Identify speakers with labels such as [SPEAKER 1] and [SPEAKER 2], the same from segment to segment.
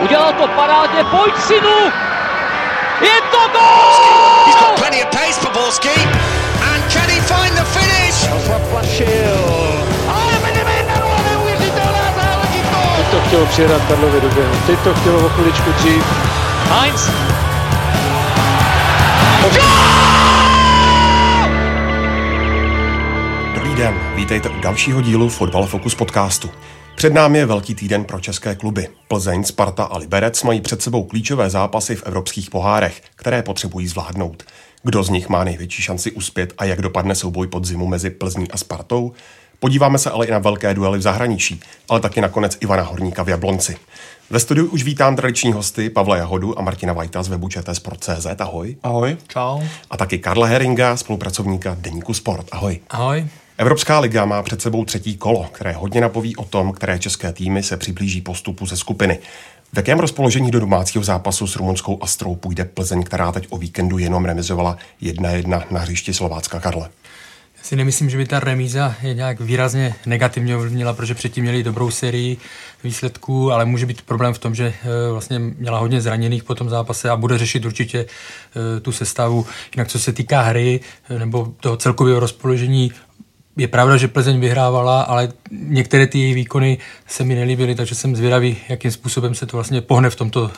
[SPEAKER 1] Udělal to parádně, pojď synu! Je to gol!
[SPEAKER 2] He's got plenty of pace for Borski. And can he find the finish?
[SPEAKER 1] Zaplašil. Ale vedeme 1 neuvěřitelná záležitost!
[SPEAKER 3] Teď to chtělo přijedat Karlovi do běhu. Teď to chtělo o chviličku dřív.
[SPEAKER 1] Heinz.
[SPEAKER 4] Dobrý den, vítejte u dalšího dílu Fotbal Focus podcastu. Před námi je velký týden pro české kluby. Plzeň, Sparta a Liberec mají před sebou klíčové zápasy v evropských pohárech, které potřebují zvládnout. Kdo z nich má největší šanci uspět a jak dopadne souboj podzimu mezi Plzní a Spartou? Podíváme se ale i na velké duely v zahraničí, ale taky nakonec Ivana Horníka v Jablonci. Ve studiu už vítám tradiční hosty Pavla Jahodu a Martina Vajta z webu ČT Ahoj.
[SPEAKER 5] Ahoj. Čau.
[SPEAKER 4] A taky Karla Heringa, spolupracovníka Deníku Sport. Ahoj.
[SPEAKER 5] Ahoj.
[SPEAKER 4] Evropská liga má před sebou třetí kolo, které hodně napoví o tom, které české týmy se přiblíží postupu ze skupiny. V jakém rozpoložení do domácího zápasu s rumunskou Astrou půjde Plzeň, která teď o víkendu jenom remizovala 1-1 na hřišti Slovácka Karle?
[SPEAKER 5] Já si nemyslím, že by ta remíza je nějak výrazně negativně ovlivnila, protože předtím měli dobrou sérii výsledků, ale může být problém v tom, že eh, vlastně měla hodně zraněných po tom zápase a bude řešit určitě eh, tu sestavu. Jinak co se týká hry eh, nebo toho celkového rozpoložení, je pravda, že Plzeň vyhrávala, ale některé ty její výkony se mi nelíbily, takže jsem zvědavý, jakým způsobem se to vlastně pohne v tomto uh,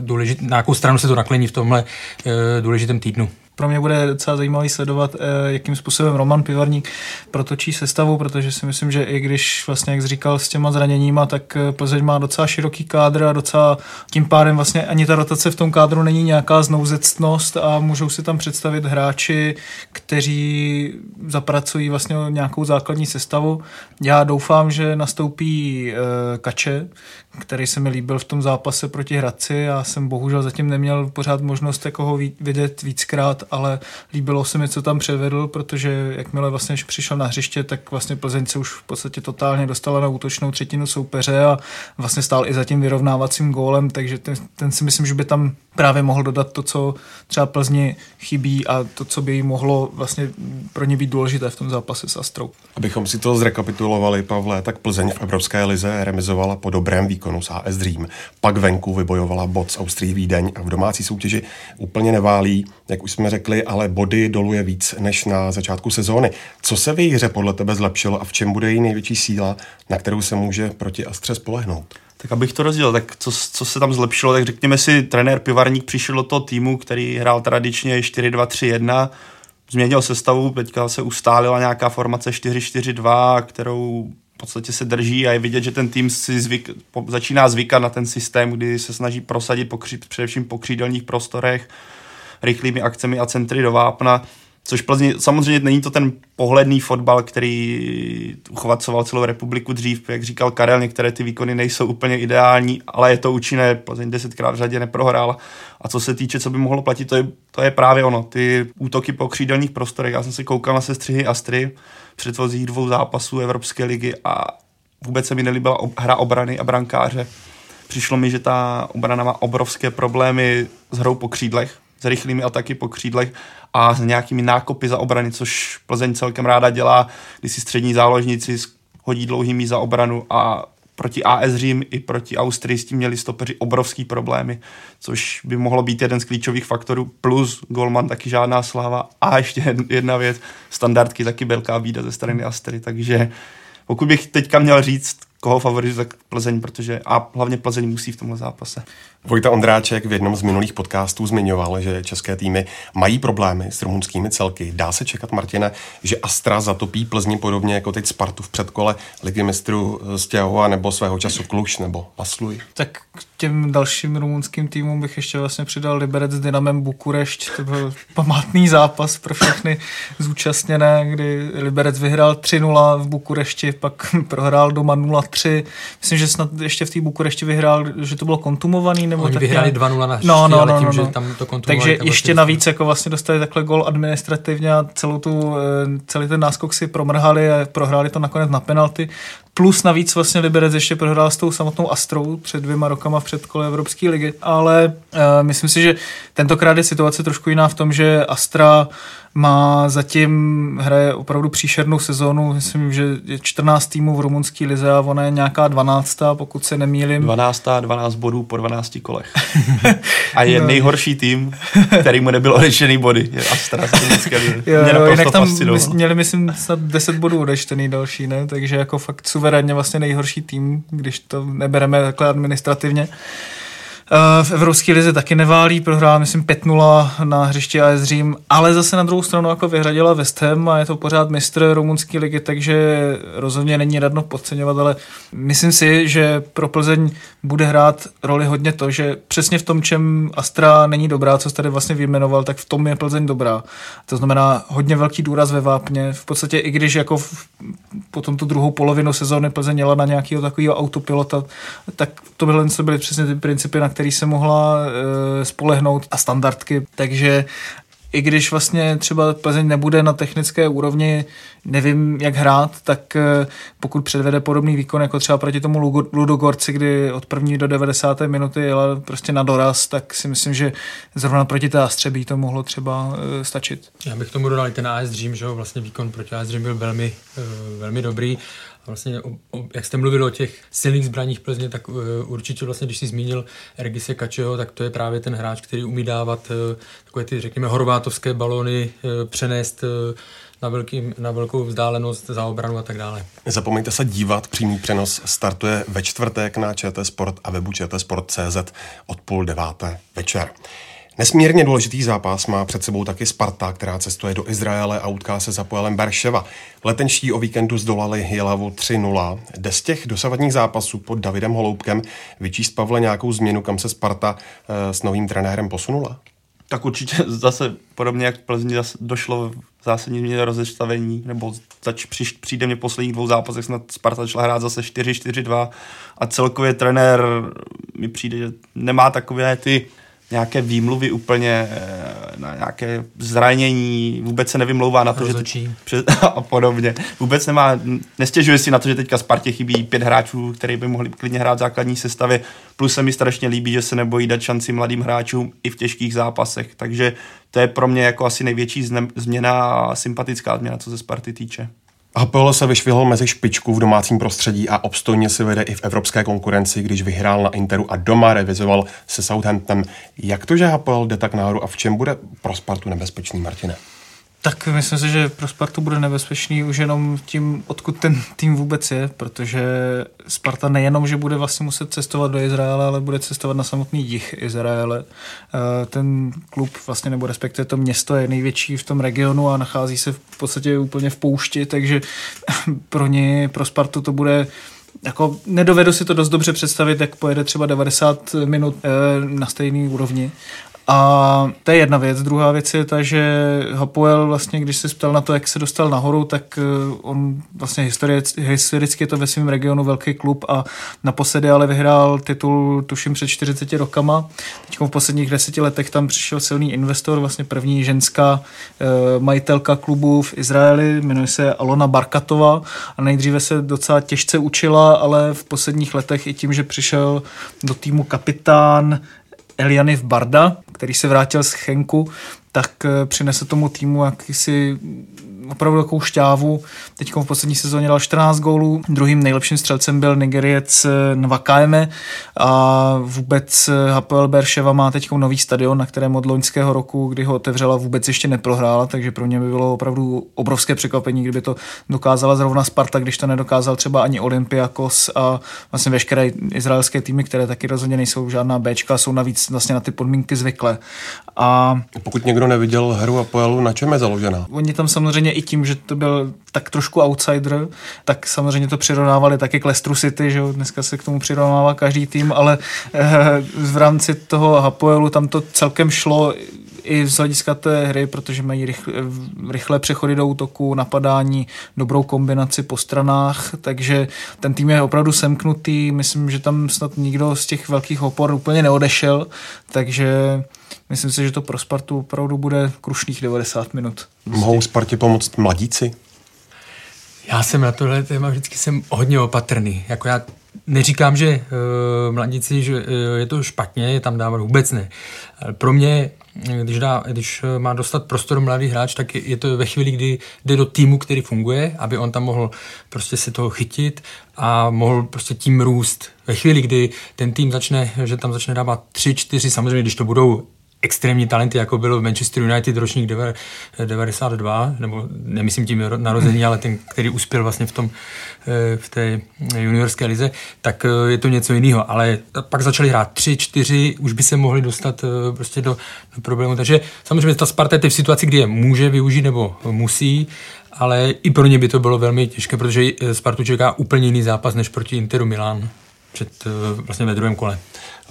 [SPEAKER 5] důležitém, na jakou stranu se to naklení v tomhle uh, důležitém týdnu
[SPEAKER 6] pro mě bude docela zajímavý sledovat, eh, jakým způsobem Roman Pivarník protočí sestavu, protože si myslím, že i když vlastně, jak jsi říkal, s těma zraněníma, tak eh, Plzeň má docela široký kádr a docela tím pádem vlastně ani ta rotace v tom kádru není nějaká znouzectnost a můžou si tam představit hráči, kteří zapracují vlastně nějakou základní sestavu. Já doufám, že nastoupí eh, Kače, který se mi líbil v tom zápase proti Hradci. Já jsem bohužel zatím neměl pořád možnost jako ho vidět víckrát, ale líbilo se mi, co tam převedl, protože jakmile vlastně přišel na hřiště, tak vlastně Plzeň se už v podstatě totálně dostala na útočnou třetinu soupeře a vlastně stál i za tím vyrovnávacím gólem, takže ten, ten si myslím, že by tam právě mohl dodat to, co třeba Plzni chybí a to, co by jí mohlo vlastně pro ně být důležité v tom zápase s Astrou.
[SPEAKER 4] Abychom si to zrekapitulovali, Pavle, tak Plzeň v Evropské lize remizovala po dobrém výkonu s AS Dream. Pak venku vybojovala bod z Austrii Vídeň a v domácí soutěži úplně neválí, jak už jsme řekli, ale body doluje víc než na začátku sezóny. Co se v její hře podle tebe zlepšilo a v čem bude její největší síla, na kterou se může proti Astře spolehnout?
[SPEAKER 7] Tak abych to rozdělil, tak co, co se tam zlepšilo, tak řekněme si, trenér Pivarník přišel do toho týmu, který hrál tradičně 4-2-3-1, změnil sestavu, teďka se ustálila nějaká formace 4-4-2, kterou podstatě se drží a je vidět, že ten tým si zvyk, po, začíná zvykat na ten systém, kdy se snaží prosadit po, především po křídelních prostorech, rychlými akcemi a centry do vápna Což Plzni, samozřejmě není to ten pohledný fotbal, který uchovacoval celou republiku dřív, jak říkal Karel, některé ty výkony nejsou úplně ideální, ale je to účinné, Plzeň desetkrát v řadě neprohrál. A co se týče, co by mohlo platit, to je, to je právě ono, ty útoky po křídelních prostorech. Já jsem se koukal na sestřihy Astry předchozích dvou zápasů Evropské ligy a vůbec se mi nelíbila hra obrany a brankáře. Přišlo mi, že ta obrana má obrovské problémy s hrou po křídlech, s rychlými ataky po křídlech a s nějakými nákopy za obrany, což Plzeň celkem ráda dělá, když si střední záložníci hodí dlouhý za obranu a proti AS Řím i proti Austrii s tím měli stopeři obrovský problémy, což by mohlo být jeden z klíčových faktorů, plus Golman taky žádná sláva a ještě jedna věc, standardky taky velká bída ze strany Astry, takže pokud bych teďka měl říct, koho favorizuje, tak Plzeň, protože a hlavně Plzeň musí v tomhle zápase.
[SPEAKER 4] Vojta Ondráček v jednom z minulých podcastů zmiňoval, že české týmy mají problémy s rumunskými celky. Dá se čekat, Martina, že Astra zatopí Plzni podobně jako teď Spartu v předkole ligy mistrů z Těhova nebo svého času Kluš nebo Pasluj?
[SPEAKER 6] Tak k těm dalším rumunským týmům bych ještě vlastně přidal Liberec s Dynamem Bukurešť. To byl památný zápas pro všechny zúčastněné, kdy Liberec vyhrál 3-0 v Bukurešti, pak prohrál doma 0-3. Myslím, že snad ještě v té Bukurešti vyhrál, že to bylo kontumovaný
[SPEAKER 5] nebo Oni vyhráli 2-0 na
[SPEAKER 6] no, no,
[SPEAKER 5] ale
[SPEAKER 6] no,
[SPEAKER 5] tím,
[SPEAKER 6] no,
[SPEAKER 5] že
[SPEAKER 6] no.
[SPEAKER 5] tam to
[SPEAKER 6] Takže
[SPEAKER 5] tak
[SPEAKER 6] ještě navíc jako vlastně dostali takhle gol administrativně a celou tu, eh, celý ten náskok si promrhali a prohráli to nakonec na penalty. Plus navíc vlastně Liberec ještě prohrál s tou samotnou Astrou před dvěma rokama v předkole Evropské ligy, ale uh, myslím si, že tentokrát je situace trošku jiná v tom, že Astra má zatím, hraje opravdu příšernou sezónu, myslím, že je 14 týmů v rumunské lize a ona je nějaká 12, pokud se nemýlim.
[SPEAKER 7] 12, 12 bodů po 12 kolech. a je no. nejhorší tým, který mu nebyl odečtený body. Je Astra z
[SPEAKER 6] jo, jo, jinak tam měli, myslím, snad 10 bodů odečtený další, ne? takže jako fakt suverénně vlastně nejhorší tým, když to nebereme takhle administrativně. Eh, v Evropské lize taky neválí, prohrála myslím 5-0 na hřišti AS Řím, ale zase na druhou stranu jako vyhradila West Ham a je to pořád mistr rumunské ligy, takže rozhodně není radno podceňovat, ale myslím si, že pro Plzeň bude hrát roli hodně to, že přesně v tom, čem Astra není dobrá, co jste tady vlastně vyjmenoval, tak v tom je Plzeň dobrá. To znamená hodně velký důraz ve vápně. V podstatě i když jako v, potom tu druhou polovinu sezóny Plzeň jela na nějakého takového autopilota, tak to byly, přesně ty principy, na který se mohla e, spolehnout a standardky, takže i když vlastně třeba Plzeň nebude na technické úrovni, nevím, jak hrát, tak eh, pokud předvede podobný výkon jako třeba proti tomu Ludogorci, kdy od první do 90. minuty jela prostě na doraz, tak si myslím, že zrovna proti té Astřebí to mohlo třeba eh, stačit.
[SPEAKER 5] Já bych tomu dodal i ten AS Dream, že vlastně výkon proti AS Dream byl velmi, velmi dobrý vlastně, o, o, jak jste mluvil o těch silných zbraních Plzně, tak uh, určitě vlastně, když jsi zmínil Regise Kačeho, tak to je právě ten hráč, který umí dávat uh, takové ty, řekněme, horvátovské balony, uh, přenést uh, na, velký, na velkou vzdálenost za obranu a tak dále.
[SPEAKER 4] Nezapomeňte se dívat, přímý přenos startuje ve čtvrtek na ČT Sport a webu Sport.cz od půl deváté večer. Nesmírně důležitý zápas má před sebou taky Sparta, která cestuje do Izraele a utká se za Poelem Berševa. Letenští o víkendu zdolali Jilavu 3-0. Jde z těch dosavadních zápasů pod Davidem Holoubkem vyčíst Pavle nějakou změnu, kam se Sparta e, s novým trenérem posunula?
[SPEAKER 7] Tak určitě zase podobně jak Plzni došlo v zásadní změně rozestavení, nebo zač, přiš, přijde mě v posledních dvou zápasech snad Sparta začala hrát zase 4-4-2 a celkově trenér mi přijde, že nemá takové ty nějaké výmluvy úplně eh, na nějaké zranění, vůbec se nevymlouvá na to, Rozočí. že před, a podobně. Vůbec nemá, nestěžuje si na to, že teďka Spartě chybí pět hráčů, který by mohli klidně hrát v základní sestavě, plus se mi strašně líbí, že se nebojí dát šanci mladým hráčům i v těžkých zápasech, takže to je pro mě jako asi největší změna a sympatická změna, co se Sparty týče.
[SPEAKER 4] Hapoel se vyšvihl mezi špičku v domácím prostředí a obstojně si vede i v evropské konkurenci, když vyhrál na Interu a doma revizoval se Southamptonem. Jak to, že Hapoel jde tak nahoru a v čem bude pro Spartu nebezpečný, Martine?
[SPEAKER 6] Tak myslím si, že pro Spartu bude nebezpečný už jenom tím, odkud ten tým vůbec je, protože Sparta nejenom, že bude vlastně muset cestovat do Izraele, ale bude cestovat na samotný jich Izraele. Eh, ten klub vlastně, nebo respektive to město je největší v tom regionu a nachází se v podstatě úplně v poušti, takže pro ně, pro Spartu to bude jako nedovedu si to dost dobře představit, jak pojede třeba 90 minut e, na stejné úrovni, a to je jedna věc. Druhá věc je ta, že Hapoel vlastně, když se ptal na to, jak se dostal nahoru, tak eh, on vlastně historicky, je to ve svém regionu velký klub a naposledy ale vyhrál titul tuším před 40 rokama. Teď v posledních deseti letech tam přišel silný investor, vlastně první ženská eh, majitelka klubu v Izraeli, jmenuje se Alona Barkatova a nejdříve se docela těžce učila, ale v posledních letech i tím, že přišel do týmu kapitán Elianiv Barda, který se vrátil z Chenku, tak eh, přinese tomu týmu jakýsi opravdu takovou šťávu. Teď v poslední sezóně dal 14 gólů. Druhým nejlepším střelcem byl Nigeriec eh, Nvakaeme a vůbec eh, Hapoel Berševa má teď nový stadion, na kterém od loňského roku, kdy ho otevřela, vůbec ještě neprohrála, takže pro mě by bylo opravdu obrovské překvapení, kdyby to dokázala zrovna Sparta, když to nedokázal třeba ani Olympiakos a vlastně veškeré izraelské týmy, které taky rozhodně nejsou žádná Bčka, jsou navíc vlastně na ty podmínky zvyklé. A
[SPEAKER 4] pokud někdo neviděl hru Apoelu, na čem je založena?
[SPEAKER 6] Oni tam samozřejmě i tím, že to byl tak trošku outsider, tak samozřejmě to přirovnávali taky k Leicester City, že jo? dneska se k tomu přirovnává každý tým, ale eh, v rámci toho Hapoelu tam to celkem šlo i z hlediska té hry, protože mají rychle, rychlé přechody do útoku, napadání, dobrou kombinaci po stranách, takže ten tým je opravdu semknutý, myslím, že tam snad nikdo z těch velkých opor úplně neodešel, takže myslím si, že to pro Spartu opravdu bude krušných 90 minut.
[SPEAKER 4] Mohou Spartě pomoct mladíci?
[SPEAKER 5] Já jsem na tohle téma vždycky jsem hodně opatrný. Jako já neříkám, že uh, mladíci, že uh, je to špatně, je tam dávat vůbec ne. Pro mě, když, dá, když má dostat prostor mladý hráč, tak je, je to ve chvíli, kdy jde do týmu, který funguje, aby on tam mohl prostě se toho chytit a mohl prostě tím růst. Ve chvíli, kdy ten tým začne, že tam začne dávat tři, čtyři, samozřejmě, když to budou extrémní talenty, jako byl v Manchester United ročník 92, nebo nemyslím tím narození, ale ten, který uspěl vlastně v, tom, eh, v té juniorské lize, tak eh, je to něco jiného. Ale pak začali hrát tři, čtyři, už by se mohli dostat eh, prostě do, do problému. Takže samozřejmě ta Sparta je v situaci, kdy je může využít nebo musí, ale i pro ně by to bylo velmi těžké, protože Spartu čeká úplně jiný zápas než proti Interu Milán před vlastně ve druhém kole.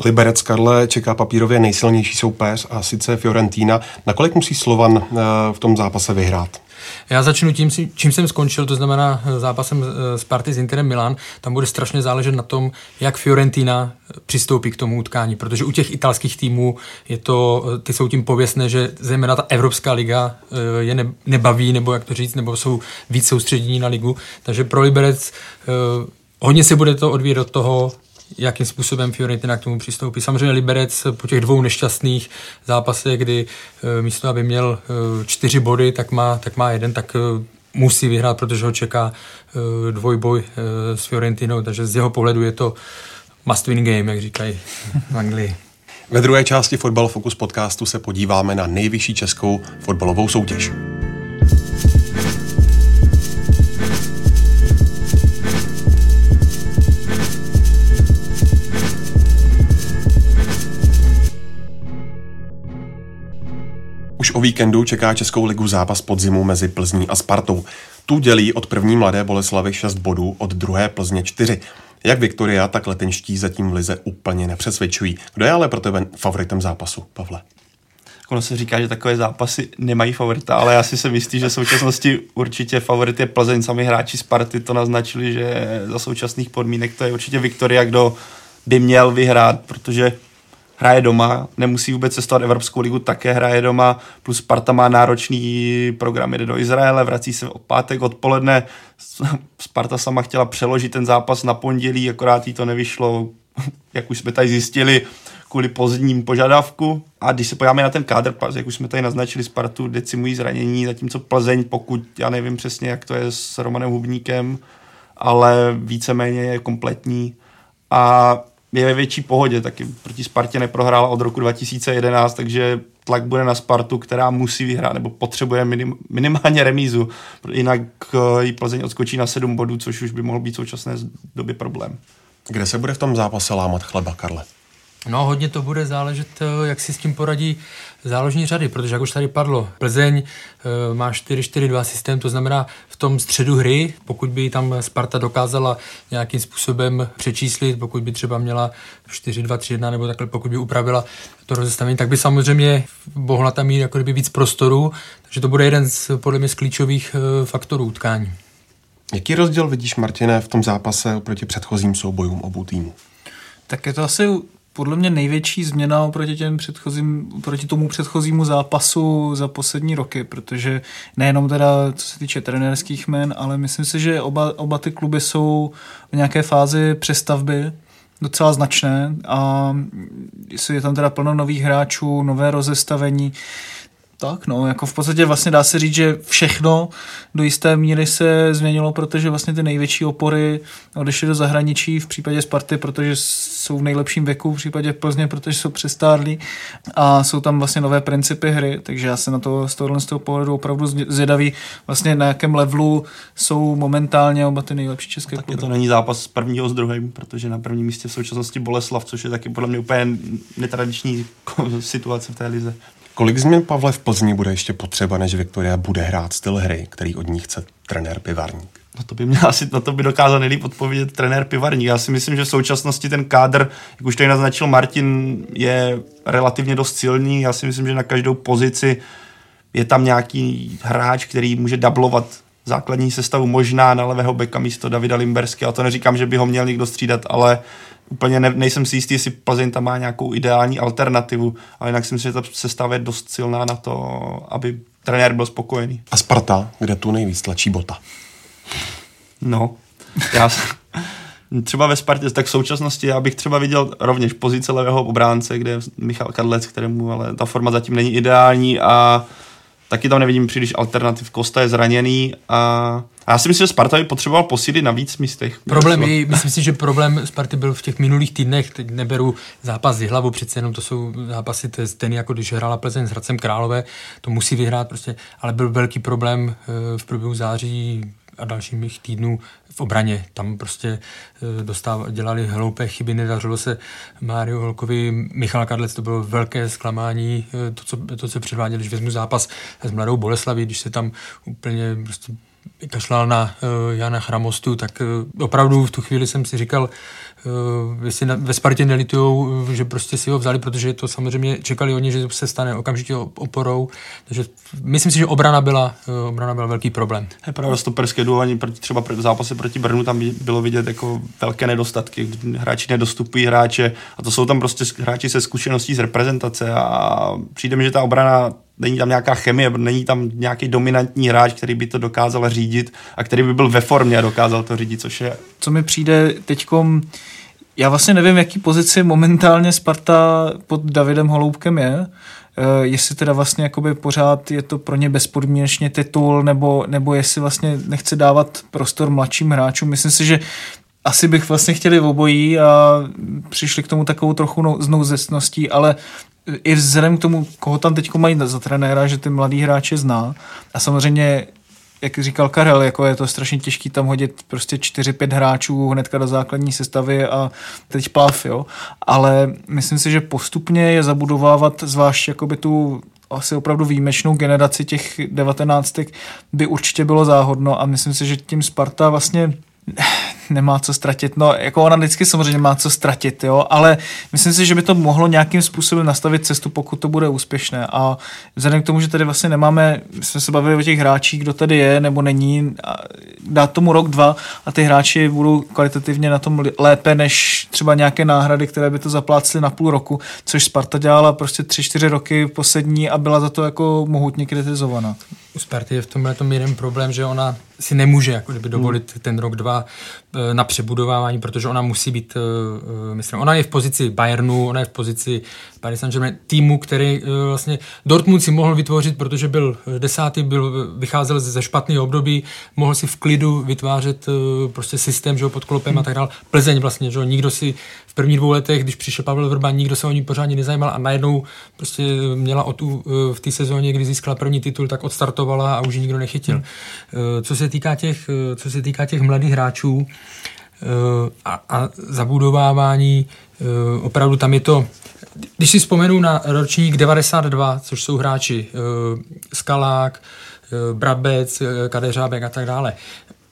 [SPEAKER 4] Liberec Karle čeká papírově nejsilnější soupeř a sice Fiorentina. Nakolik musí Slovan eh, v tom zápase vyhrát?
[SPEAKER 5] Já začnu tím, čím jsem skončil, to znamená eh, zápasem s Party s Interem Milan. Tam bude strašně záležet na tom, jak Fiorentina eh, přistoupí k tomu utkání, protože u těch italských týmů je to, ty jsou tím pověstné, že zejména ta Evropská liga je nebaví, nebo jak to říct, nebo jsou víc soustředění na ligu. Takže pro Liberec hodně se bude to odvíjet od toho, jakým způsobem Fiorentina k tomu přistoupí. Samozřejmě Liberec po těch dvou nešťastných zápasech, kdy eh, místo, aby měl eh, čtyři body, tak má, tak má jeden, tak eh, musí vyhrát, protože ho čeká dvojboj s Fiorentinou, takže z jeho pohledu je to must win game, jak říkají v Anglii.
[SPEAKER 4] Ve druhé části Fotbal Focus podcastu se podíváme na nejvyšší českou fotbalovou soutěž. Už o víkendu čeká Českou ligu zápas podzimu mezi Plzní a Spartou. Tu dělí od první mladé Boleslavy 6 bodů, od druhé Plzně 4. Jak Viktoria, tak letenští zatím v lize úplně nepřesvědčují. Kdo je ale pro tebe favoritem zápasu, Pavle?
[SPEAKER 7] Ono se říká, že takové zápasy nemají favorita, ale já si se myslí, že v současnosti určitě favorit je Plzeň. Sami hráči Sparty to naznačili, že za současných podmínek to je určitě Viktoria, kdo by měl vyhrát, protože hraje doma, nemusí vůbec cestovat Evropskou ligu, také hraje doma, plus Sparta má náročný program, jde do Izraele, vrací se od pátek odpoledne, Sparta sama chtěla přeložit ten zápas na pondělí, akorát jí to nevyšlo, jak už jsme tady zjistili, kvůli pozdním požadavku. A když se podíváme na ten kádr, jak už jsme tady naznačili, Spartu decimují zranění, zatímco Plzeň, pokud já nevím přesně, jak to je s Romanem Hubníkem, ale víceméně je kompletní. A je ve větší pohodě, taky proti Spartě neprohrála od roku 2011, takže tlak bude na Spartu, která musí vyhrát nebo potřebuje minim, minimálně remízu, jinak eh, jí Plzeň odskočí na 7 bodů, což už by mohl být v současné době problém.
[SPEAKER 4] Kde se bude v tom zápase lámat chleba, Karle?
[SPEAKER 5] No, hodně to bude záležet, eh, jak si s tím poradí záložní řady, protože jak už tady padlo, Plzeň e, má 4-4-2 systém, to znamená v tom středu hry, pokud by tam Sparta dokázala nějakým způsobem přečíslit, pokud by třeba měla 4-2-3-1 nebo takhle, pokud by upravila to rozestavení, tak by samozřejmě mohla tam mít jako kdyby víc prostoru, takže to bude jeden z, podle mě z klíčových e, faktorů utkání.
[SPEAKER 4] Jaký rozdíl vidíš, Martine, v tom zápase oproti předchozím soubojům obou týmů?
[SPEAKER 6] Tak je to asi podle mě největší změna oproti, těm předchozím, proti tomu předchozímu zápasu za poslední roky, protože nejenom teda co se týče trenérských men, ale myslím si, že oba, oba ty kluby jsou v nějaké fázi přestavby, docela značné a je tam teda plno nových hráčů, nové rozestavení. Tak, no, jako v podstatě vlastně dá se říct, že všechno do jisté míry se změnilo, protože vlastně ty největší opory odešly do zahraničí v případě Sparty, protože jsou v nejlepším věku, v případě Plzně, protože jsou přestárlí a jsou tam vlastně nové principy hry, takže já se na to z tohohle z toho pohledu opravdu zvědavý, vlastně na jakém levelu jsou momentálně oba ty nejlepší české
[SPEAKER 7] kluby. to není zápas prvního s druhým, protože na prvním místě v současnosti Boleslav, což je taky podle mě úplně netradiční situace v té lize.
[SPEAKER 4] Kolik změn Pavle v Plzni bude ještě potřeba, než Viktoria bude hrát styl hry, který od ní chce trenér Pivarník?
[SPEAKER 7] No to by mě asi, na to by dokázal nejlíp odpovědět trenér Pivarník. Já si myslím, že v současnosti ten kádr, jak už tady naznačil Martin, je relativně dost silný. Já si myslím, že na každou pozici je tam nějaký hráč, který může dublovat základní sestavu možná na levého beka místo Davida Limbersky. A to neříkám, že by ho měl někdo střídat, ale úplně ne, nejsem si jistý, jestli Plzeň tam má nějakou ideální alternativu, ale jinak si myslím, že ta sestava je dost silná na to, aby trenér byl spokojený.
[SPEAKER 4] A Sparta, kde tu nejvíc tlačí bota?
[SPEAKER 7] No, já třeba ve Spartě, tak v současnosti já bych třeba viděl rovněž pozice levého obránce, kde je Michal Kadlec, kterému ale ta forma zatím není ideální a taky tam nevidím příliš alternativ. Kosta je zraněný a a já si myslím, že Sparta by potřeboval posílit na víc místech.
[SPEAKER 5] Problém je, myslím si, že problém Sparty byl v těch minulých týdnech, teď neberu zápas z hlavu, přece jenom to jsou zápasy, to je ten, jako když hrála Plzeň s Hradcem Králové, to musí vyhrát prostě, ale byl velký problém eh, v průběhu září a dalších týdnů v obraně. Tam prostě eh, dostáv, dělali hloupé chyby, nedařilo se Mário Holkovi, Michal Kadlec, to bylo velké zklamání, eh, to, co, to, co předváděli, když vezmu zápas s Mladou Boleslaví, když se tam úplně prostě kašlal na uh, Jana Chramostu, tak uh, opravdu v tu chvíli jsem si říkal, jestli na, ve Spartě nelitujou, uh, že prostě si ho vzali, protože to samozřejmě čekali oni, že se stane okamžitě oporou. Takže myslím si, že obrana byla, uh, obrana byla velký problém.
[SPEAKER 7] Je pravda, stoperské duování proti, třeba v zápase proti Brnu tam bylo vidět jako velké nedostatky. Hráči nedostupují hráče a to jsou tam prostě hráči se zkušeností z reprezentace a přijde mi, že ta obrana není tam nějaká chemie, není tam nějaký dominantní hráč, který by to dokázal řídit a který by byl ve formě a dokázal to řídit, což je...
[SPEAKER 6] Co mi přijde teďkom, já vlastně nevím, jaký pozici momentálně Sparta pod Davidem Holoubkem je, Uh, jestli teda vlastně jakoby pořád je to pro ně bezpodmínečně titul, nebo, nebo jestli vlastně nechce dávat prostor mladším hráčům. Myslím si, že asi bych vlastně chtěli obojí a přišli k tomu takovou trochu no, znouzecností, ale i vzhledem k tomu, koho tam teď mají za trenéra, že ty mladý hráče zná. A samozřejmě jak říkal Karel, jako je to strašně těžký tam hodit prostě 4-5 hráčů hnedka do základní sestavy a teď plav, jo. Ale myslím si, že postupně je zabudovávat zvlášť jakoby tu asi opravdu výjimečnou generaci těch devatenáctek by určitě bylo záhodno a myslím si, že tím Sparta vlastně nemá co ztratit. No, jako ona vždycky samozřejmě má co ztratit, jo, ale myslím si, že by to mohlo nějakým způsobem nastavit cestu, pokud to bude úspěšné. A vzhledem k tomu, že tady vlastně nemáme, jsme se bavili o těch hráčích, kdo tady je nebo není, dát tomu rok, dva a ty hráči budou kvalitativně na tom lépe než třeba nějaké náhrady, které by to zaplácly na půl roku, což Sparta dělala prostě tři, čtyři roky poslední a byla za to jako mohutně kritizovaná.
[SPEAKER 5] U Sparty je v tomhle tom jeden problém, že ona si nemůže jako kdyby dovolit hmm. ten rok, dva na přebudovávání, protože ona musí být, eh, eh, myslím, ona je v pozici Bayernu, ona je v pozici Paris Saint-Germain, týmu, který vlastně Dortmund si mohl vytvořit, protože byl desátý, byl, vycházel ze špatného období, mohl si v klidu vytvářet prostě systém, že ho pod klopem hmm. a tak dále. Plzeň vlastně, že nikdo si prvních dvou letech, když přišel Pavel Vrba, nikdo se o ní pořádně nezajímal a najednou prostě měla o tu, v té sezóně, kdy získala první titul, tak odstartovala a už ji nikdo nechytil. Hmm. Co se týká těch, co se týká těch mladých hráčů a, a zabudovávání, opravdu tam je to, když si vzpomenu na ročník 92, což jsou hráči Skalák, Brabec, Kadeřábek a tak dále,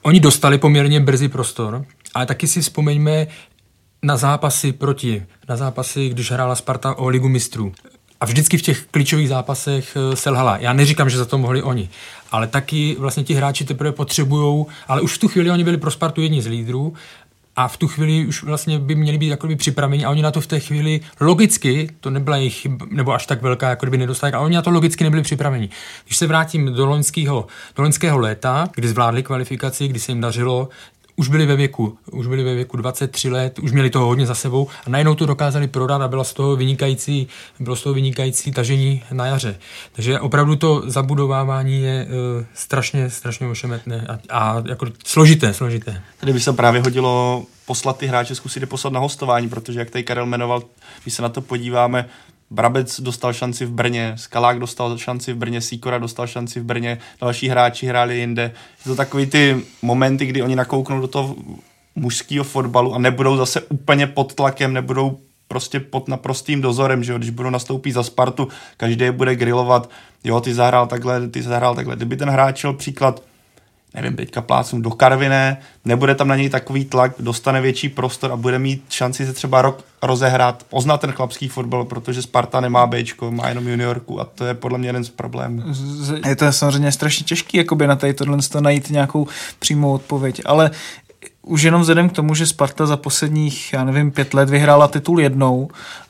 [SPEAKER 5] oni dostali poměrně brzy prostor, ale taky si vzpomeňme na zápasy proti, na zápasy, když hrála Sparta o ligu mistrů. A vždycky v těch klíčových zápasech selhala. Já neříkám, že za to mohli oni, ale taky vlastně ti hráči teprve potřebují, ale už v tu chvíli oni byli pro Spartu jedni z lídrů a v tu chvíli už vlastně by měli být jakoby připraveni a oni na to v té chvíli logicky, to nebyla jejich nebo až tak velká jako by nedostatek, ale oni na to logicky nebyli připraveni. Když se vrátím do loňského, do loňského léta, kdy zvládli kvalifikaci, kdy se jim dařilo, už byli ve věku, už byli ve věku 23 let, už měli toho hodně za sebou a najednou to dokázali prodat a bylo z toho vynikající, bylo z toho vynikající tažení na jaře. Takže opravdu to zabudovávání je uh, strašně, strašně ošemetné a, a jako složité, složité.
[SPEAKER 7] Tady by se právě hodilo poslat ty hráče, zkusit je poslat na hostování, protože jak tady Karel jmenoval, když se na to podíváme, Brabec dostal šanci v Brně, Skalák dostal šanci v Brně, Sikora dostal šanci v Brně, další hráči hráli jinde. Je to takový ty momenty, kdy oni nakouknou do toho mužského fotbalu a nebudou zase úplně pod tlakem, nebudou prostě pod naprostým dozorem, že jo, když budou nastoupit za Spartu, každý je bude grilovat, jo, ty zahrál takhle, ty zahrál takhle. Kdyby ten hráč příklad nevím, teďka plácnu do Karviné, nebude tam na něj takový tlak, dostane větší prostor a bude mít šanci se třeba rok rozehrát, poznat ten chlapský fotbal, protože Sparta nemá Bčko, má jenom juniorku a to je podle mě jeden z problémů.
[SPEAKER 6] Je to samozřejmě strašně těžký, jakoby na tady tohle najít nějakou přímou odpověď, ale už jenom vzhledem k tomu, že Sparta za posledních, já nevím, pět let vyhrála titul jednou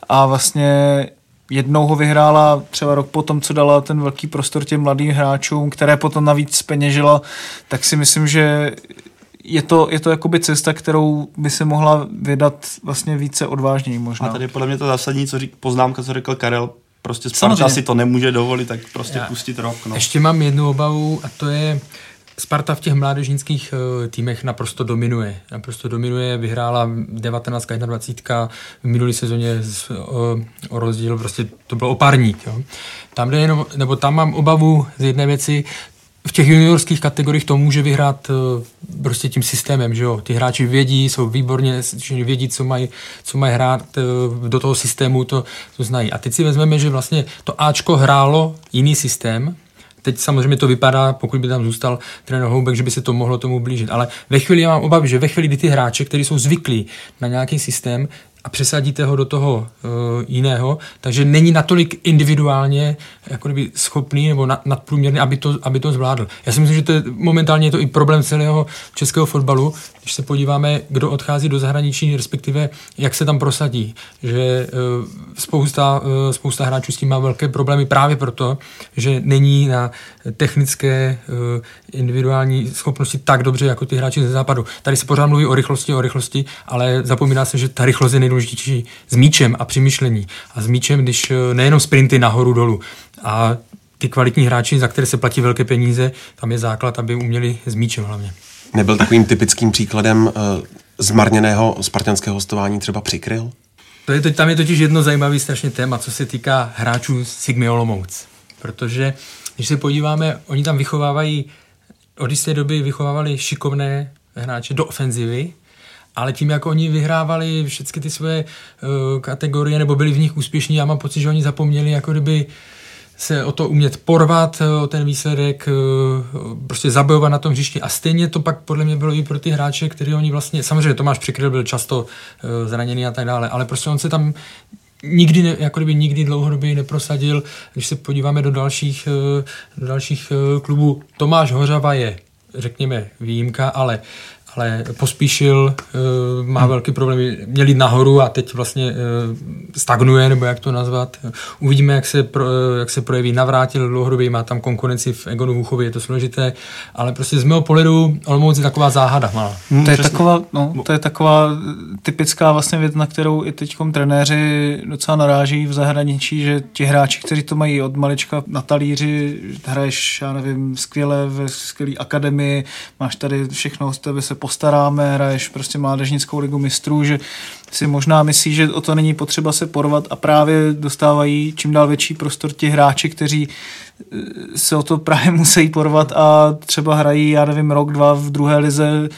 [SPEAKER 6] a vlastně jednou ho vyhrála třeba rok potom, co dala ten velký prostor těm mladým hráčům, které potom navíc peněžila, tak si myslím, že je to, je to jakoby cesta, kterou by se mohla vydat vlastně více odvážněji možná.
[SPEAKER 7] A tady podle mě to zásadní, co řík, poznámka, co řekl Karel, prostě Sparta
[SPEAKER 6] Samozřejmě.
[SPEAKER 7] si to nemůže dovolit, tak prostě
[SPEAKER 5] Já-
[SPEAKER 7] pustit rok. No.
[SPEAKER 5] Ještě mám jednu obavu a to je, Sparta v těch mládežnických eh, týmech naprosto dominuje. Naprosto dominuje, vyhrála 19. 21. v minulé sezóně z, o, o rozdíl, prostě to byl opárník. Jo. Tam, jde jenom, nebo tam mám obavu z jedné věci, v těch juniorských kategoriích to může vyhrát eh, prostě tím systémem, že jo. Ty hráči vědí, jsou výborně, vědí, co mají, co mají hrát eh, do toho systému, to, to znají. A teď si vezmeme, že vlastně to Ačko hrálo jiný systém, Teď samozřejmě to vypadá, pokud by tam zůstal trenér Houbek, že by se to mohlo tomu blížit. Ale ve chvíli já mám obavy, že ve chvíli, kdy ty hráče, kteří jsou zvyklí na nějaký systém a přesadíte ho do toho uh, jiného, takže není natolik individuálně jako kdyby schopný nebo nad, nadprůměrný, aby to, aby to zvládl. Já si myslím, že to je, momentálně je to i problém celého českého fotbalu, když se podíváme, kdo odchází do zahraničí, respektive jak se tam prosadí. Že uh, spousta, uh, spousta hráčů s tím má velké problémy právě proto, že není na technické uh, individuální schopnosti tak dobře jako ty hráči ze západu. Tady se pořád mluví o rychlosti, o rychlosti, ale zapomíná se, že ta rychlost je nejdůležitější s míčem a při myšlení. A s míčem, když uh, nejenom sprinty nahoru dolů. A ty kvalitní hráči, za které se platí velké peníze, tam je základ, aby uměli s míčem hlavně.
[SPEAKER 4] Nebyl takovým typickým příkladem uh, zmarněného spartanského hostování třeba přikryl?
[SPEAKER 5] To je, to, tam je totiž jedno zajímavé strašně téma, co se týká hráčů Sigmy Olomouc. Protože když se podíváme, oni tam vychovávají, od jisté doby vychovávali šikovné hráče do ofenzivy, ale tím, jak oni vyhrávali všechny ty své uh, kategorie, nebo byli v nich úspěšní, já mám pocit, že oni zapomněli jako kdyby se o to umět porvat, eh, o ten výsledek, eh, prostě zabojovat na tom hřišti. A stejně to pak podle mě bylo i pro ty hráče, který oni vlastně, samozřejmě Tomáš Přikryl byl často eh, zraněný a tak dále, ale prostě on se tam nikdy, jako kdyby nikdy dlouhodobě neprosadil. Když se podíváme do dalších, eh, do dalších eh, klubů, Tomáš Hořava je, řekněme, výjimka, ale ale pospíšil, uh, má hmm. velký problém, měl jít nahoru a teď vlastně uh, stagnuje, nebo jak to nazvat. Uvidíme, jak se, pro, uh, jak se projeví. Navrátil dlouhodobě, má tam konkurenci v Egonu Vůchově, je to složité, ale prostě z mého pohledu Olomouc je taková záhada malá.
[SPEAKER 6] Hmm, to, je taková, no, to je taková typická vlastně věc, na kterou i teď trenéři docela naráží v zahraničí, že ti hráči, kteří to mají od malička na talíři, hraješ, já nevím, skvěle ve skvělé akademii, máš tady všechno, z tebe se postaráme, hraješ prostě mládežnickou ligu mistrů, že si možná myslí, že o to není potřeba se porvat a právě dostávají čím dál větší prostor ti hráči, kteří se o to právě musí porvat a třeba hrají, já nevím, rok, dva v druhé lize,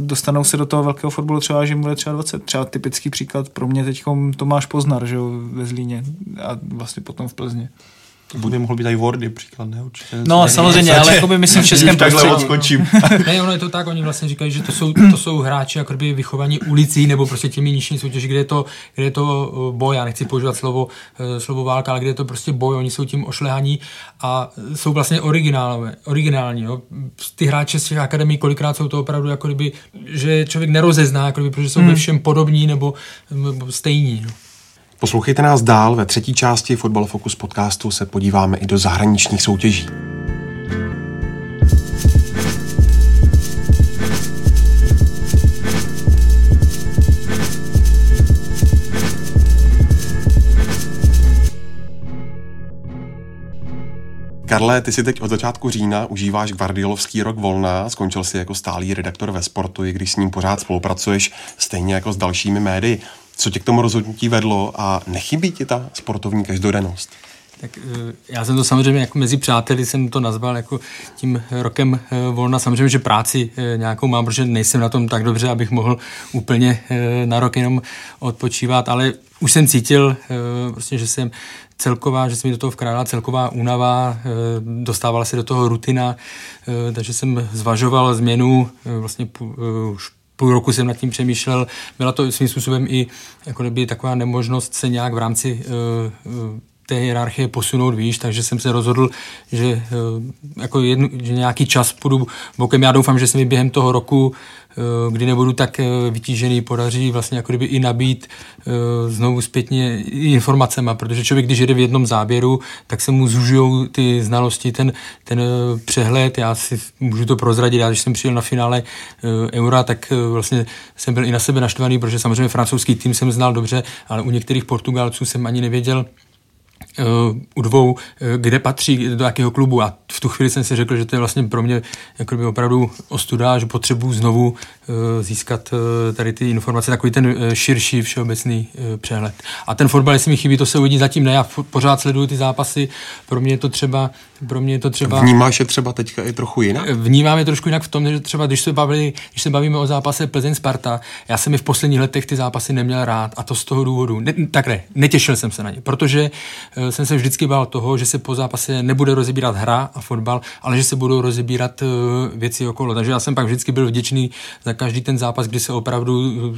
[SPEAKER 6] dostanou se do toho velkého fotbalu třeba, že jim bude třeba 20. Třeba typický příklad pro mě teď Tomáš Poznar, že jo, ve Zlíně a vlastně potom v Plzně.
[SPEAKER 7] To bude mohl být i Wordy příklad, ne? Určitě.
[SPEAKER 6] No
[SPEAKER 7] Ne,
[SPEAKER 6] samozřejmě,
[SPEAKER 7] ne,
[SPEAKER 6] ale jako by myslím v českém
[SPEAKER 7] takhle odskočím.
[SPEAKER 5] ne, ono je to tak, oni vlastně říkají, že to jsou, to jsou hráči jako by vychovaní ulicí nebo prostě těmi nižšími soutěži, kde je to, kde je to eh, boj, já nechci používat slovo, eh, slovo válka, ale kde je to prostě boj, oni jsou tím ošlehaní a jsou vlastně originálové, originální. Jo. Ty hráči z těch akademií kolikrát jsou to opravdu jako kdyby, že člověk nerozezná, jako kdyby, protože jsou hmm. ve všem podobní nebo, nebo stejní. No.
[SPEAKER 4] Poslouchejte nás dál, ve třetí části Fotbal Focus podcastu se podíváme i do zahraničních soutěží. Karle, ty si teď od začátku října užíváš Guardiolovský rok volna, skončil si jako stálý redaktor ve sportu, i když s ním pořád spolupracuješ, stejně jako s dalšími médii. Co tě k tomu rozhodnutí vedlo a nechybí ti ta sportovní každodennost?
[SPEAKER 5] Tak já jsem to samozřejmě jako mezi přáteli jsem to nazval jako tím rokem volna. Samozřejmě, že práci nějakou mám, protože nejsem na tom tak dobře, abych mohl úplně na rok jenom odpočívat, ale už jsem cítil, prostě, že jsem celková, že se mi do toho vkrádala celková únava, dostávala se do toho rutina, takže jsem zvažoval změnu, vlastně už půl roku jsem nad tím přemýšlel. Byla to svým způsobem i jako taková nemožnost se nějak v rámci té hierarchie posunout výš, takže jsem se rozhodl, že, eh, jako jednu, že nějaký čas půjdu bokem. Já doufám, že se mi během toho roku Eh, kdy nebudu tak eh, vytížený, podaří vlastně jako kdyby i nabít znovu zpětně informacema, protože člověk, když jede v jednom záběru, tak se mu zužují ty znalosti, ten, ten přehled, já si můžu to prozradit, já když jsem přijel na finále Eura, tak vlastně jsem byl i na sebe naštvaný, protože samozřejmě francouzský tým jsem znal dobře, ale u některých Portugalců jsem ani nevěděl, u dvou, kde patří, do jakého klubu. A v tu chvíli jsem si řekl, že to je vlastně pro mě jako by opravdu ostuda, že potřebuji znovu získat tady ty informace, takový ten širší všeobecný přehled. A ten fotbal, jestli mi chybí, to se uvidí zatím ne. Já pořád sleduju ty zápasy, pro mě je to třeba pro mě je to třeba...
[SPEAKER 4] Vnímáš je třeba teďka i trochu jinak?
[SPEAKER 5] Vnímám je trošku jinak v tom, že třeba když se, bavili, když se bavíme o zápase Plzeň-Sparta, já jsem mi v posledních letech ty zápasy neměl rád a to z toho důvodu. Ne, tak ne, netěšil jsem se na ně, protože uh, jsem se vždycky bál toho, že se po zápase nebude rozebírat hra a fotbal, ale že se budou rozebírat uh, věci okolo. Takže já jsem pak vždycky byl vděčný za každý ten zápas, kdy se opravdu uh,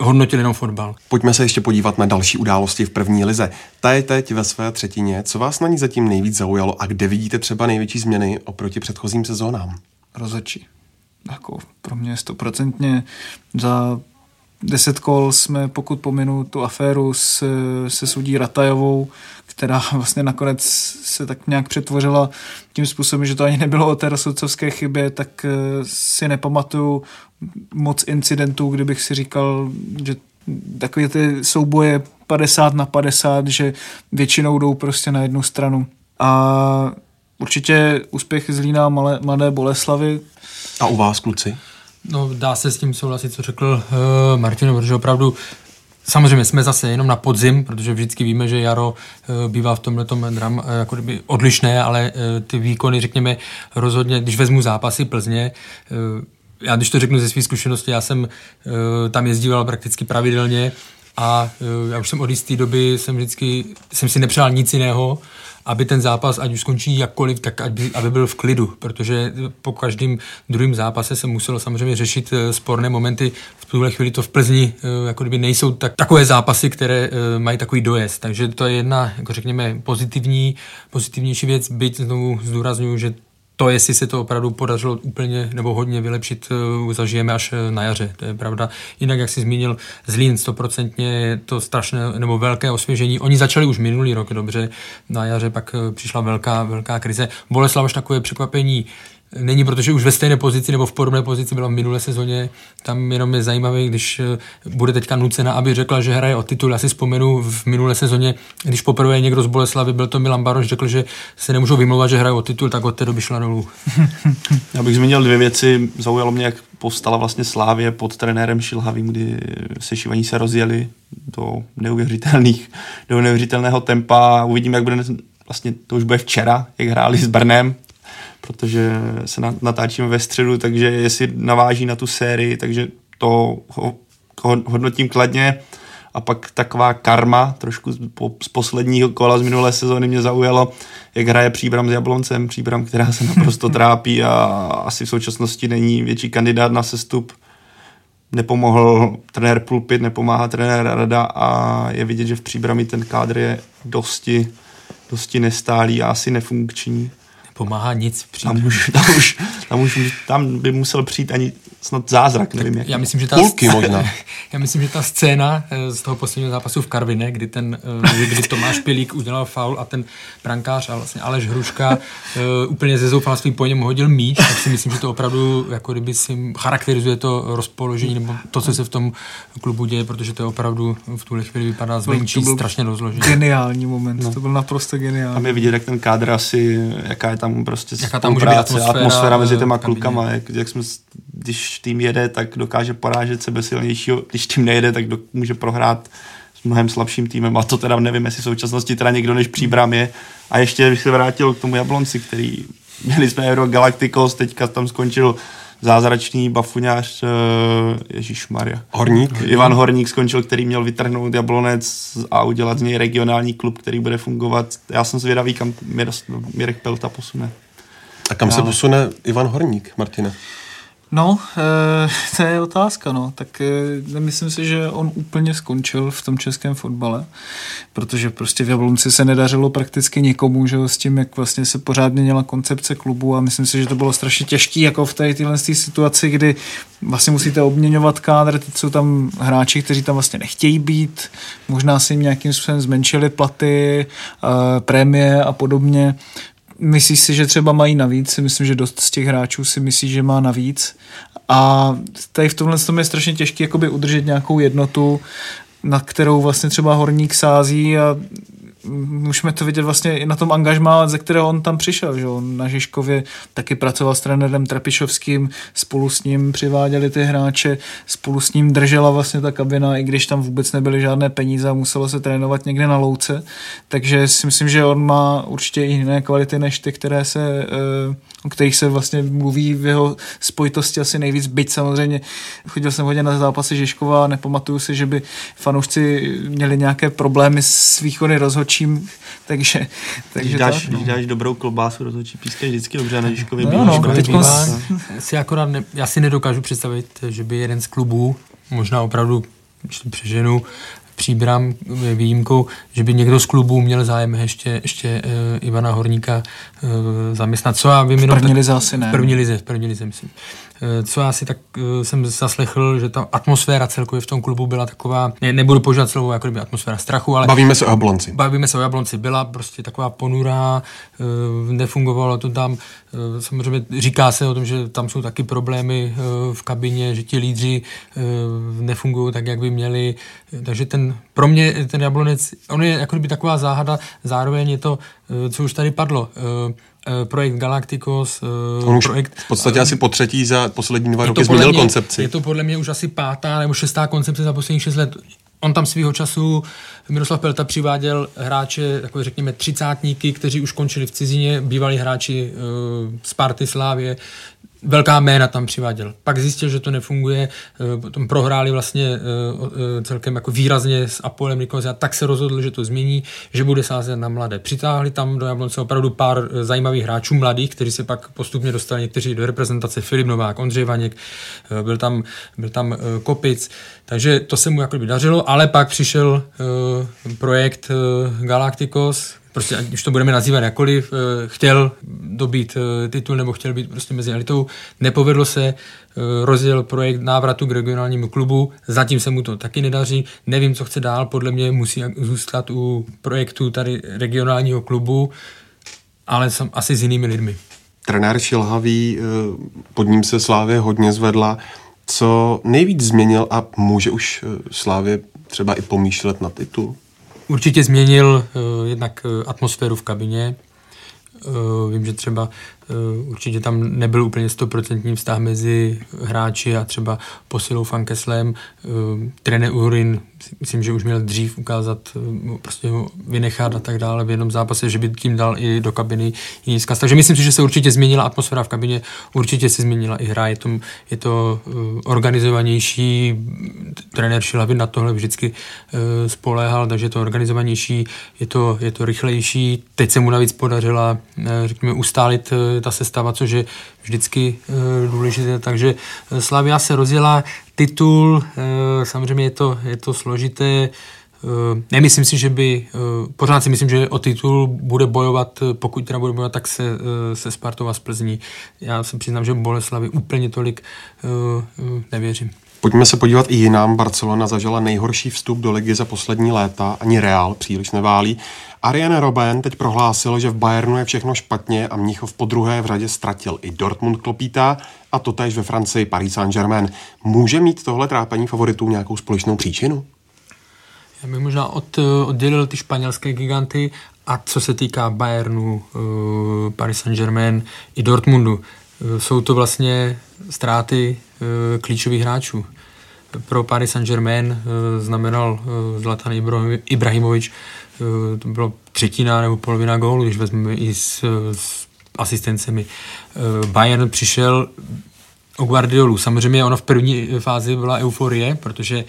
[SPEAKER 5] hodnotil jenom fotbal.
[SPEAKER 4] Pojďme se ještě podívat na další události v první lize. Ta je teď ve své třetině. Co vás na ní zatím nejvíc zaujalo a kde vidíte třeba největší změny oproti předchozím sezónám?
[SPEAKER 6] Rozhodčí. Jako pro mě stoprocentně za deset kol jsme, pokud pominu tu aféru s, se sudí Ratajovou, která vlastně nakonec se tak nějak přetvořila tím způsobem, že to ani nebylo o té rozsudcovské chybě, tak eh, si nepamatuju moc incidentů, kdybych si říkal, že takové ty souboje 50 na 50, že většinou jdou prostě na jednu stranu. A určitě úspěch z Lína malé, mladé Boleslavy.
[SPEAKER 4] A u vás, kluci?
[SPEAKER 5] No, dá se s tím souhlasit, co řekl uh, Martin, protože opravdu Samozřejmě jsme zase jenom na podzim, protože vždycky víme, že jaro uh, bývá v tomhle dram uh, jako kdyby odlišné, ale ty výkony, řekněme, rozhodně, když vezmu zápasy Plzně, já když to řeknu ze své zkušenosti, já jsem tam jezdíval prakticky pravidelně a já už jsem od jisté doby jsem vždycky, jsem si nepřál nic jiného, aby ten zápas, ať už skončí jakkoliv, tak aby, aby byl v klidu, protože po každém druhém zápase se muselo samozřejmě řešit eh, sporné momenty. V tuhle chvíli to v Plzni eh, jako kdyby nejsou tak, takové zápasy, které eh, mají takový dojezd. Takže to je jedna, jako řekněme, pozitivní, pozitivnější věc, byť znovu zdůraznuju, že to, jestli se to opravdu podařilo úplně nebo hodně vylepšit, eh, zažijeme až eh, na jaře. To je pravda. Jinak, jak jsi zmínil, Zlín stoprocentně je to strašné nebo velké osvěžení. Oni začali už minulý rok dobře, na jaře pak eh, přišla velká, velká krize. Boleslav už takové překvapení není, protože už ve stejné pozici nebo v podobné pozici byla v minulé sezóně. Tam jenom je zajímavé, když eh, bude teďka nucena, aby řekla, že hraje o titul. Já si vzpomenu v minulé sezóně, když poprvé někdo z Boleslavy, byl to Milan Baroš, řekl, že se nemůžou vymlouvat, že hraje o titul, tak od té doby šla dolů.
[SPEAKER 7] Já bych zmínil dvě věci. Zaujalo mě, jak postala vlastně Slávě pod trenérem Šilhavým, kdy sešívaní se rozjeli do neuvěřitelných, do neuvěřitelného tempa. Uvidíme, jak bude vlastně to už bude včera, jak hráli s Brnem, protože se natáčíme ve středu, takže jestli naváží na tu sérii, takže to hodnotím kladně. A pak taková karma, trošku z posledního kola z minulé sezóny mě zaujalo, jak hraje Příbram s Jabloncem. Příbram, která se naprosto trápí a asi v současnosti není větší kandidát na sestup. Nepomohl trenér Pulpit, nepomáhá trenér Rada a je vidět, že v Příbrami ten kádr je dosti, dosti nestálý a asi nefunkční
[SPEAKER 5] pomáhá nic
[SPEAKER 7] přijít. Tam už, tam už, tam už tam by musel přijít ani snad zázrak, nevím jak.
[SPEAKER 5] Já myslím, že ta
[SPEAKER 4] Půlky možná.
[SPEAKER 5] já myslím, že ta scéna eh, z toho posledního zápasu v Karvine, kdy, ten, eh, kdy Tomáš Pilík udělal faul a ten brankář a vlastně Aleš Hruška uh, úplně ze zoufalství po něm hodil míč, tak si myslím, že to opravdu jako kdyby si charakterizuje to rozpoložení nebo to, co se v tom klubu děje, protože to je opravdu v tuhle chvíli vypadá zvenčí strašně rozložený.
[SPEAKER 6] Geniální moment, no. to byl naprosto geniální.
[SPEAKER 7] Tam je vidět, jak ten kádr asi, jaká je tam prostě jaká tam může být atmosféra, atmosféra mezi těma klukama, jak, jak jsme, když tým jede, tak dokáže porážet sebe silnějšího, když tým nejede, tak do, může prohrát s mnohem slabším týmem a to teda nevím, jestli v současnosti teda někdo než příbram je. A ještě bych se vrátil k tomu Jablonci, který měli jsme Euro Galacticos, teďka tam skončil zázračný bafuňář uh, Ježíš Maria.
[SPEAKER 4] Horník.
[SPEAKER 7] Ivan Horník skončil, který měl vytrhnout Jablonec a udělat z něj regionální klub, který bude fungovat. Já jsem zvědavý, kam Mirek Pelta posune.
[SPEAKER 4] A kam se posune Ivan Horník, Martine?
[SPEAKER 6] No, e, to je otázka, no. Tak e, nemyslím si, že on úplně skončil v tom českém fotbale, protože prostě v Jablonci se nedařilo prakticky nikomu, že s tím, jak vlastně se pořád měnila koncepce klubu a myslím si, že to bylo strašně těžké jako v té téhle situaci, kdy vlastně musíte obměňovat kádr, teď jsou tam hráči, kteří tam vlastně nechtějí být, možná si jim nějakým způsobem zmenšili platy, e, prémie a podobně. Myslíš si, že třeba mají navíc? Myslím, že dost z těch hráčů si myslí, že má navíc. A tady v tomhle tom je strašně těžké udržet nějakou jednotu, na kterou vlastně třeba horník sází a můžeme to vidět vlastně i na tom angažmá, ze kterého on tam přišel. Že? On na Žižkově taky pracoval s trenérem Trapišovským, spolu s ním přiváděli ty hráče, spolu s ním držela vlastně ta kabina, i když tam vůbec nebyly žádné peníze a muselo se trénovat někde na louce. Takže si myslím, že on má určitě i jiné kvality než ty, které se, eh, o kterých se vlastně mluví v jeho spojitosti asi nejvíc, byť samozřejmě chodil jsem hodně na zápasy Žižkova a nepamatuju si, že by fanoušci měli nějaké problémy s výkony rozhodčí rozhodčím, takže... takže
[SPEAKER 7] když, dáš,
[SPEAKER 6] tak, no.
[SPEAKER 7] když dáš dobrou klobásu, rozhodčí pískají vždycky dobře, na Žižkově
[SPEAKER 6] no, no,
[SPEAKER 5] teď si akorát ne, já si nedokážu představit, že by jeden z klubů, možná opravdu přeženu, příbram výjimkou, že by někdo z klubů měl zájem ještě, ještě uh, Ivana Horníka uh, zaměstnat. Co já vím,
[SPEAKER 6] v první lize asi ne.
[SPEAKER 5] V první lize, v první lize, myslím. Uh, co já si tak uh, jsem zaslechl, že ta atmosféra celkově v tom klubu byla taková, ne, nebudu používat slovo jako kdyby atmosféra strachu, ale...
[SPEAKER 4] Bavíme se o Jablonci.
[SPEAKER 5] Bavíme se o Jablonci. Byla prostě taková ponurá, uh, nefungovalo to tam, samozřejmě říká se o tom, že tam jsou taky problémy v kabině, že ti lídři nefungují tak, jak by měli, takže ten pro mě ten Jablonec, on je jako by taková záhada, zároveň je to, eh, co už tady padlo, eh, eh, projekt Galacticos.
[SPEAKER 4] On už
[SPEAKER 5] projekt,
[SPEAKER 4] v podstatě asi po třetí za poslední dva roky
[SPEAKER 5] změnil
[SPEAKER 4] mě, koncepci.
[SPEAKER 5] Je to podle mě už asi pátá nebo šestá koncepce za posledních šest let. On tam svýho času, Miroslav Pelta přiváděl hráče, takové řekněme třicátníky, kteří už končili v cizině, bývalí hráči uh, Sparty, Slávě, velká jména tam přiváděl. Pak zjistil, že to nefunguje, eh, potom prohráli vlastně eh, eh, celkem jako výrazně s Apolem Nikozia, tak se rozhodl, že to změní, že bude sázet na mladé. Přitáhli tam do Jablonce opravdu pár zajímavých hráčů mladých, kteří se pak postupně dostali někteří do reprezentace, Filip Novák, Ondřej Vaněk, byl tam, byl tam Kopic, takže to se mu jako by dařilo, ale pak přišel projekt Galacticos, prostě ať už to budeme nazývat jakkoliv, eh, chtěl dobít eh, titul nebo chtěl být prostě mezi elitou. Nepovedlo se, eh, rozjel projekt návratu k regionálnímu klubu, zatím se mu to taky nedaří, nevím, co chce dál, podle mě musí zůstat u projektu tady regionálního klubu, ale jsem asi s jinými lidmi.
[SPEAKER 4] Trenér Šilhavý, pod ním se Slávě hodně zvedla. Co nejvíc změnil a může už Slávě třeba i pomýšlet na titul?
[SPEAKER 5] Určitě změnil uh, jednak uh, atmosféru v kabině. Uh, vím, že třeba určitě tam nebyl úplně stoprocentní vztah mezi hráči a třeba posilou Fankeslem. Uh, trenér Urin myslím, že už měl dřív ukázat, eh, prostě ho vynechat a tak dále v jednom zápase, že by tím dal i do kabiny jiný zkaz. Takže myslím si, že se určitě změnila atmosféra v kabině, určitě se změnila i hra, je to, je to organizovanější, trenér Šilavy na tohle vždycky spoléhal, takže je to organizovanější, je to, je to rychlejší, teď se mu navíc podařila, řekněme, ustálit uh, ta sestava, což je vždycky uh, důležité, takže Slavia se rozjela titul, eh, samozřejmě je to, je to složité, eh, Nemyslím si, že by, eh, pořád si myslím, že o titul bude bojovat, pokud teda bude bojovat, tak se, se Spartou a z Plzní. Já se přiznám, že Boleslavy úplně tolik nevěřím.
[SPEAKER 4] Pojďme se podívat i jinam. Barcelona zažila nejhorší vstup do ligy za poslední léta, ani Real příliš neválí. Ariane Robben teď prohlásil, že v Bayernu je všechno špatně a Mnichov po druhé v řadě ztratil. I Dortmund klopítá a totéž ve Francii Paris Saint-Germain. Může mít tohle trápení favoritů nějakou společnou příčinu?
[SPEAKER 5] Já bych možná od, oddělil ty španělské giganty a co se týká Bayernu, uh, Paris Saint-Germain i Dortmundu. Uh, jsou to vlastně ztráty uh, klíčových hráčů. Pro Paris Saint-Germain znamenal Zlatan Ibrahimovič Eh, to bylo třetina nebo polovina gólu, když vezmeme i s, s asistencemi. Eh, Bayern přišel o Guardiolu. Samozřejmě ono v první fázi byla euforie, protože eh,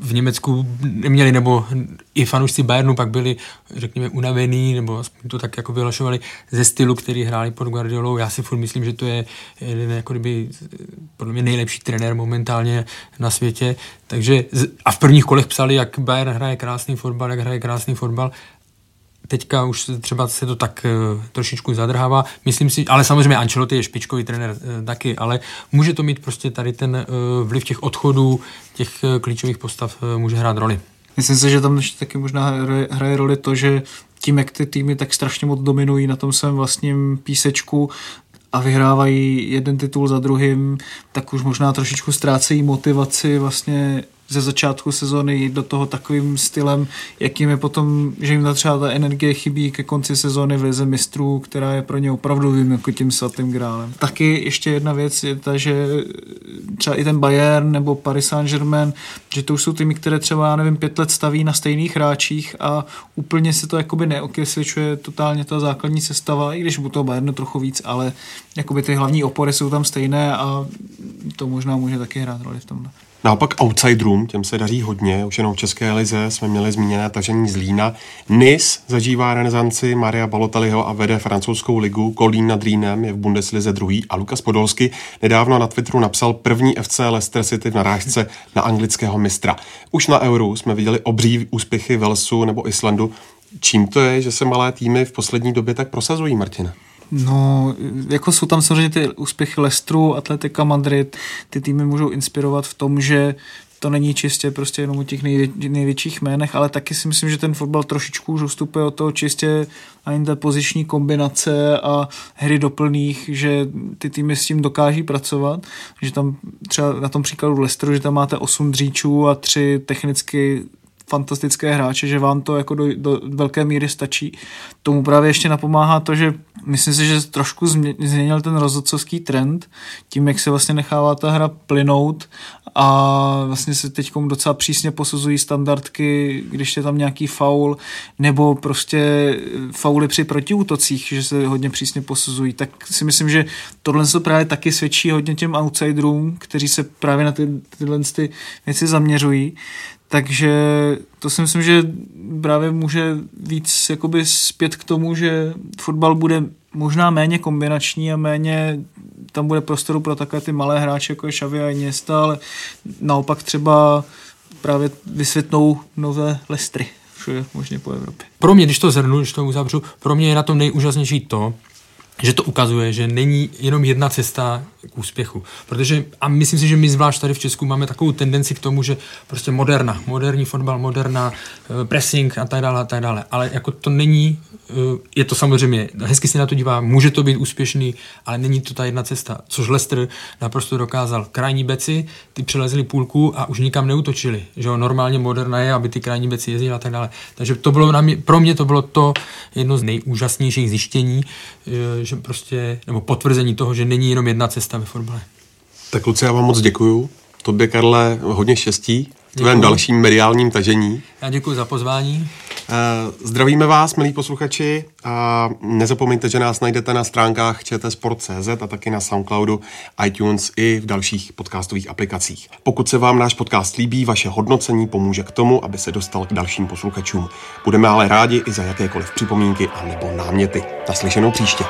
[SPEAKER 5] v Německu neměli, nebo i fanoušci Bayernu pak byli, řekněme, unavený, nebo to tak jako vyhlašovali ze stylu, který hráli pod Guardiolou. Já si furt myslím, že to je jeden jako kdyby, podle mě nejlepší trenér momentálně na světě. Takže a v prvních kolech psali, jak Bayern hraje krásný fotbal, jak hraje krásný fotbal teďka už třeba se to tak uh, trošičku zadrhává. Myslím si, ale samozřejmě Ancelotti je špičkový trenér uh, taky, ale může to mít prostě tady ten uh, vliv těch odchodů, těch uh, klíčových postav uh, může hrát roli.
[SPEAKER 6] Myslím si, že tam ještě taky možná hraje, hraje roli to, že tím, jak ty týmy tak strašně moc dominují na tom svém vlastním písečku, a vyhrávají jeden titul za druhým, tak už možná trošičku ztrácejí motivaci vlastně ze začátku sezóny jít do toho takovým stylem, jakým je potom, že jim třeba ta energie chybí ke konci sezóny v Lize mistrů, která je pro ně opravdu jako tím svatým grálem. Taky ještě jedna věc je ta, že třeba i ten Bayern nebo Paris Saint-Germain, že to už jsou týmy, které třeba, já nevím, pět let staví na stejných hráčích a úplně se to jakoby neokysličuje totálně ta základní sestava, i když u toho Bayernu trochu víc, ale jakoby ty hlavní opory jsou tam stejné a to možná může taky hrát roli v tomhle.
[SPEAKER 4] Naopak outsiderům, těm se daří hodně, už jenom v České lize jsme měli zmíněné tažení z Lína. Nis zažívá renesanci Maria Balotelliho a vede francouzskou ligu. Kolín nad Rýnem je v Bundeslize druhý a Lukas Podolsky nedávno na Twitteru napsal první FC Leicester City v narážce na anglického mistra. Už na Euro jsme viděli obří úspěchy Velsu nebo Islandu. Čím to je, že se malé týmy v poslední době tak prosazují, Martina?
[SPEAKER 6] No, jako jsou tam samozřejmě ty úspěchy Lestru, Atletika Madrid, ty týmy můžou inspirovat v tom, že to není čistě prostě jenom o těch nejvě, největších jménech, ale taky si myslím, že ten fotbal trošičku už ustupuje od toho čistě ani té poziční kombinace a hry doplných, že ty týmy s tím dokáží pracovat, že tam třeba na tom příkladu Lesteru, že tam máte 8 dříčů a tři technicky fantastické hráče, že vám to jako do, do velké míry stačí. Tomu právě ještě napomáhá to, že myslím si, že trošku změnil ten rozhodcovský trend tím, jak se vlastně nechává ta hra plynout a vlastně se teď docela přísně posuzují standardky, když je tam nějaký faul, nebo prostě fauly při protiútocích, že se hodně přísně posuzují, tak si myslím, že tohle se právě taky svědčí hodně těm outsiderům, kteří se právě na ty, tyhle ty věci zaměřují. Takže to si myslím, že právě může víc jakoby zpět k tomu, že fotbal bude možná méně kombinační a méně tam bude prostoru pro takové ty malé hráče, jako je Xavi a Iniesta, ale naopak třeba právě vysvětnou nové lestry všude možně po Evropě.
[SPEAKER 5] Pro mě, když to zhrnu, když to uzavřu, pro mě je na tom nejúžasnější to, že to ukazuje, že není jenom jedna cesta k úspěchu. Protože, a myslím si, že my zvlášť tady v Česku máme takovou tendenci k tomu, že prostě moderna, moderní fotbal, moderna, eh, pressing a tak dále a tak dále. Ale jako to není, eh, je to samozřejmě, hezky se na to dívá, může to být úspěšný, ale není to ta jedna cesta. Což Lester naprosto dokázal. Krajní beci, ty přelezli půlku a už nikam neutočili. Že jo, normálně moderna je, aby ty krajní beci jezdili a tak dále. Takže to bylo na mě, pro mě to bylo to jedno z nejúžasnějších zjištění, eh, že prostě, nebo potvrzení toho, že není jenom jedna cesta ve fotbale.
[SPEAKER 4] Tak Luci, já vám moc děkuju. Tobě, Karle, hodně štěstí v tvém dalším mediálním tažení.
[SPEAKER 5] Já děkuji za pozvání.
[SPEAKER 4] Eh, zdravíme vás, milí posluchači, a nezapomeňte, že nás najdete na stránkách čtsport.cz a taky na Soundcloudu, iTunes i v dalších podcastových aplikacích. Pokud se vám náš podcast líbí, vaše hodnocení pomůže k tomu, aby se dostal k dalším posluchačům. Budeme ale rádi i za jakékoliv připomínky a nebo náměty. Naslyšenou příště.